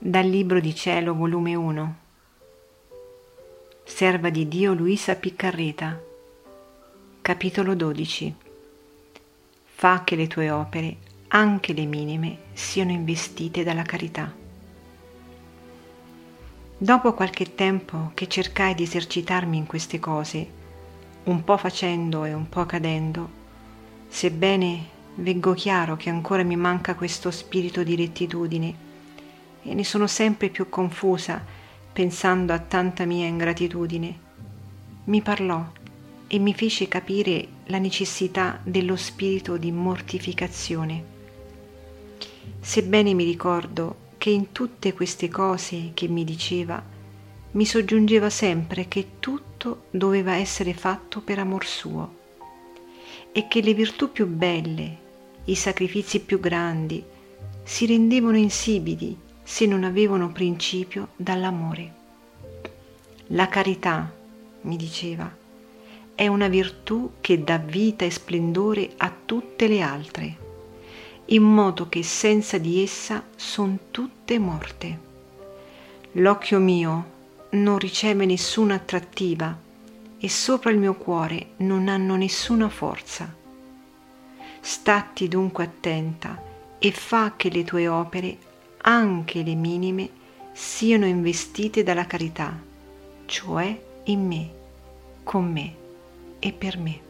Dal Libro di Cielo, volume 1. Serva di Dio Luisa Piccarreta. Capitolo 12. Fa che le tue opere, anche le minime, siano investite dalla carità. Dopo qualche tempo che cercai di esercitarmi in queste cose, un po' facendo e un po' cadendo, sebbene veggo chiaro che ancora mi manca questo spirito di rettitudine, e ne sono sempre più confusa pensando a tanta mia ingratitudine. Mi parlò e mi fece capire la necessità dello spirito di mortificazione. Sebbene mi ricordo che in tutte queste cose che mi diceva, mi soggiungeva sempre che tutto doveva essere fatto per amor suo e che le virtù più belle, i sacrifici più grandi, si rendevano insibidi se non avevano principio dall'amore. La carità, mi diceva, è una virtù che dà vita e splendore a tutte le altre, in modo che senza di essa son tutte morte. L'occhio mio non riceve nessuna attrattiva e sopra il mio cuore non hanno nessuna forza. Statti dunque attenta e fa che le tue opere anche le minime, siano investite dalla carità, cioè in me, con me e per me.